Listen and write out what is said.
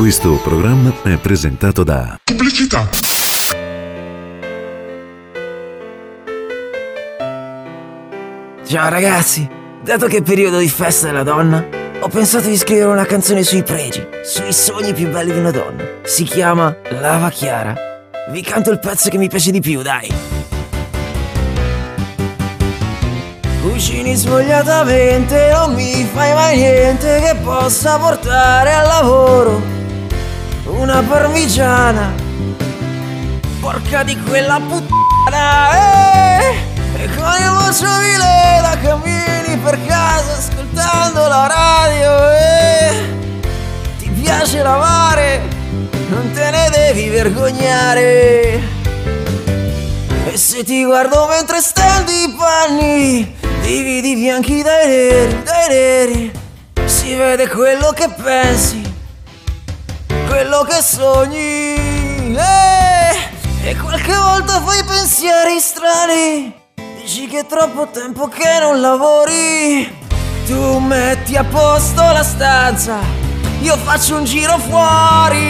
Questo programma è presentato da Pubblicità. Ciao ragazzi, dato che è periodo di festa della donna, ho pensato di scrivere una canzone sui pregi, sui sogni più belli di una donna. Si chiama Lava Chiara. Vi canto il pezzo che mi piace di più, dai. Cucini svogliatamente, non mi fai mai niente che possa portare al lavoro una parmigiana. Porca di quella puttana, eh! E con il voce da cammini per casa ascoltando la radio, eh! Ti piace lavare, non te ne devi vergognare. E se ti guardo mentre stendi i panni, dividi bianchi dai neri, dai neri, si vede quello che pensi, quello che sogni. Eh! E qualche volta fai pensieri strani, dici che è troppo tempo che non lavori. Tu metti a posto la stanza, io faccio un giro fuori.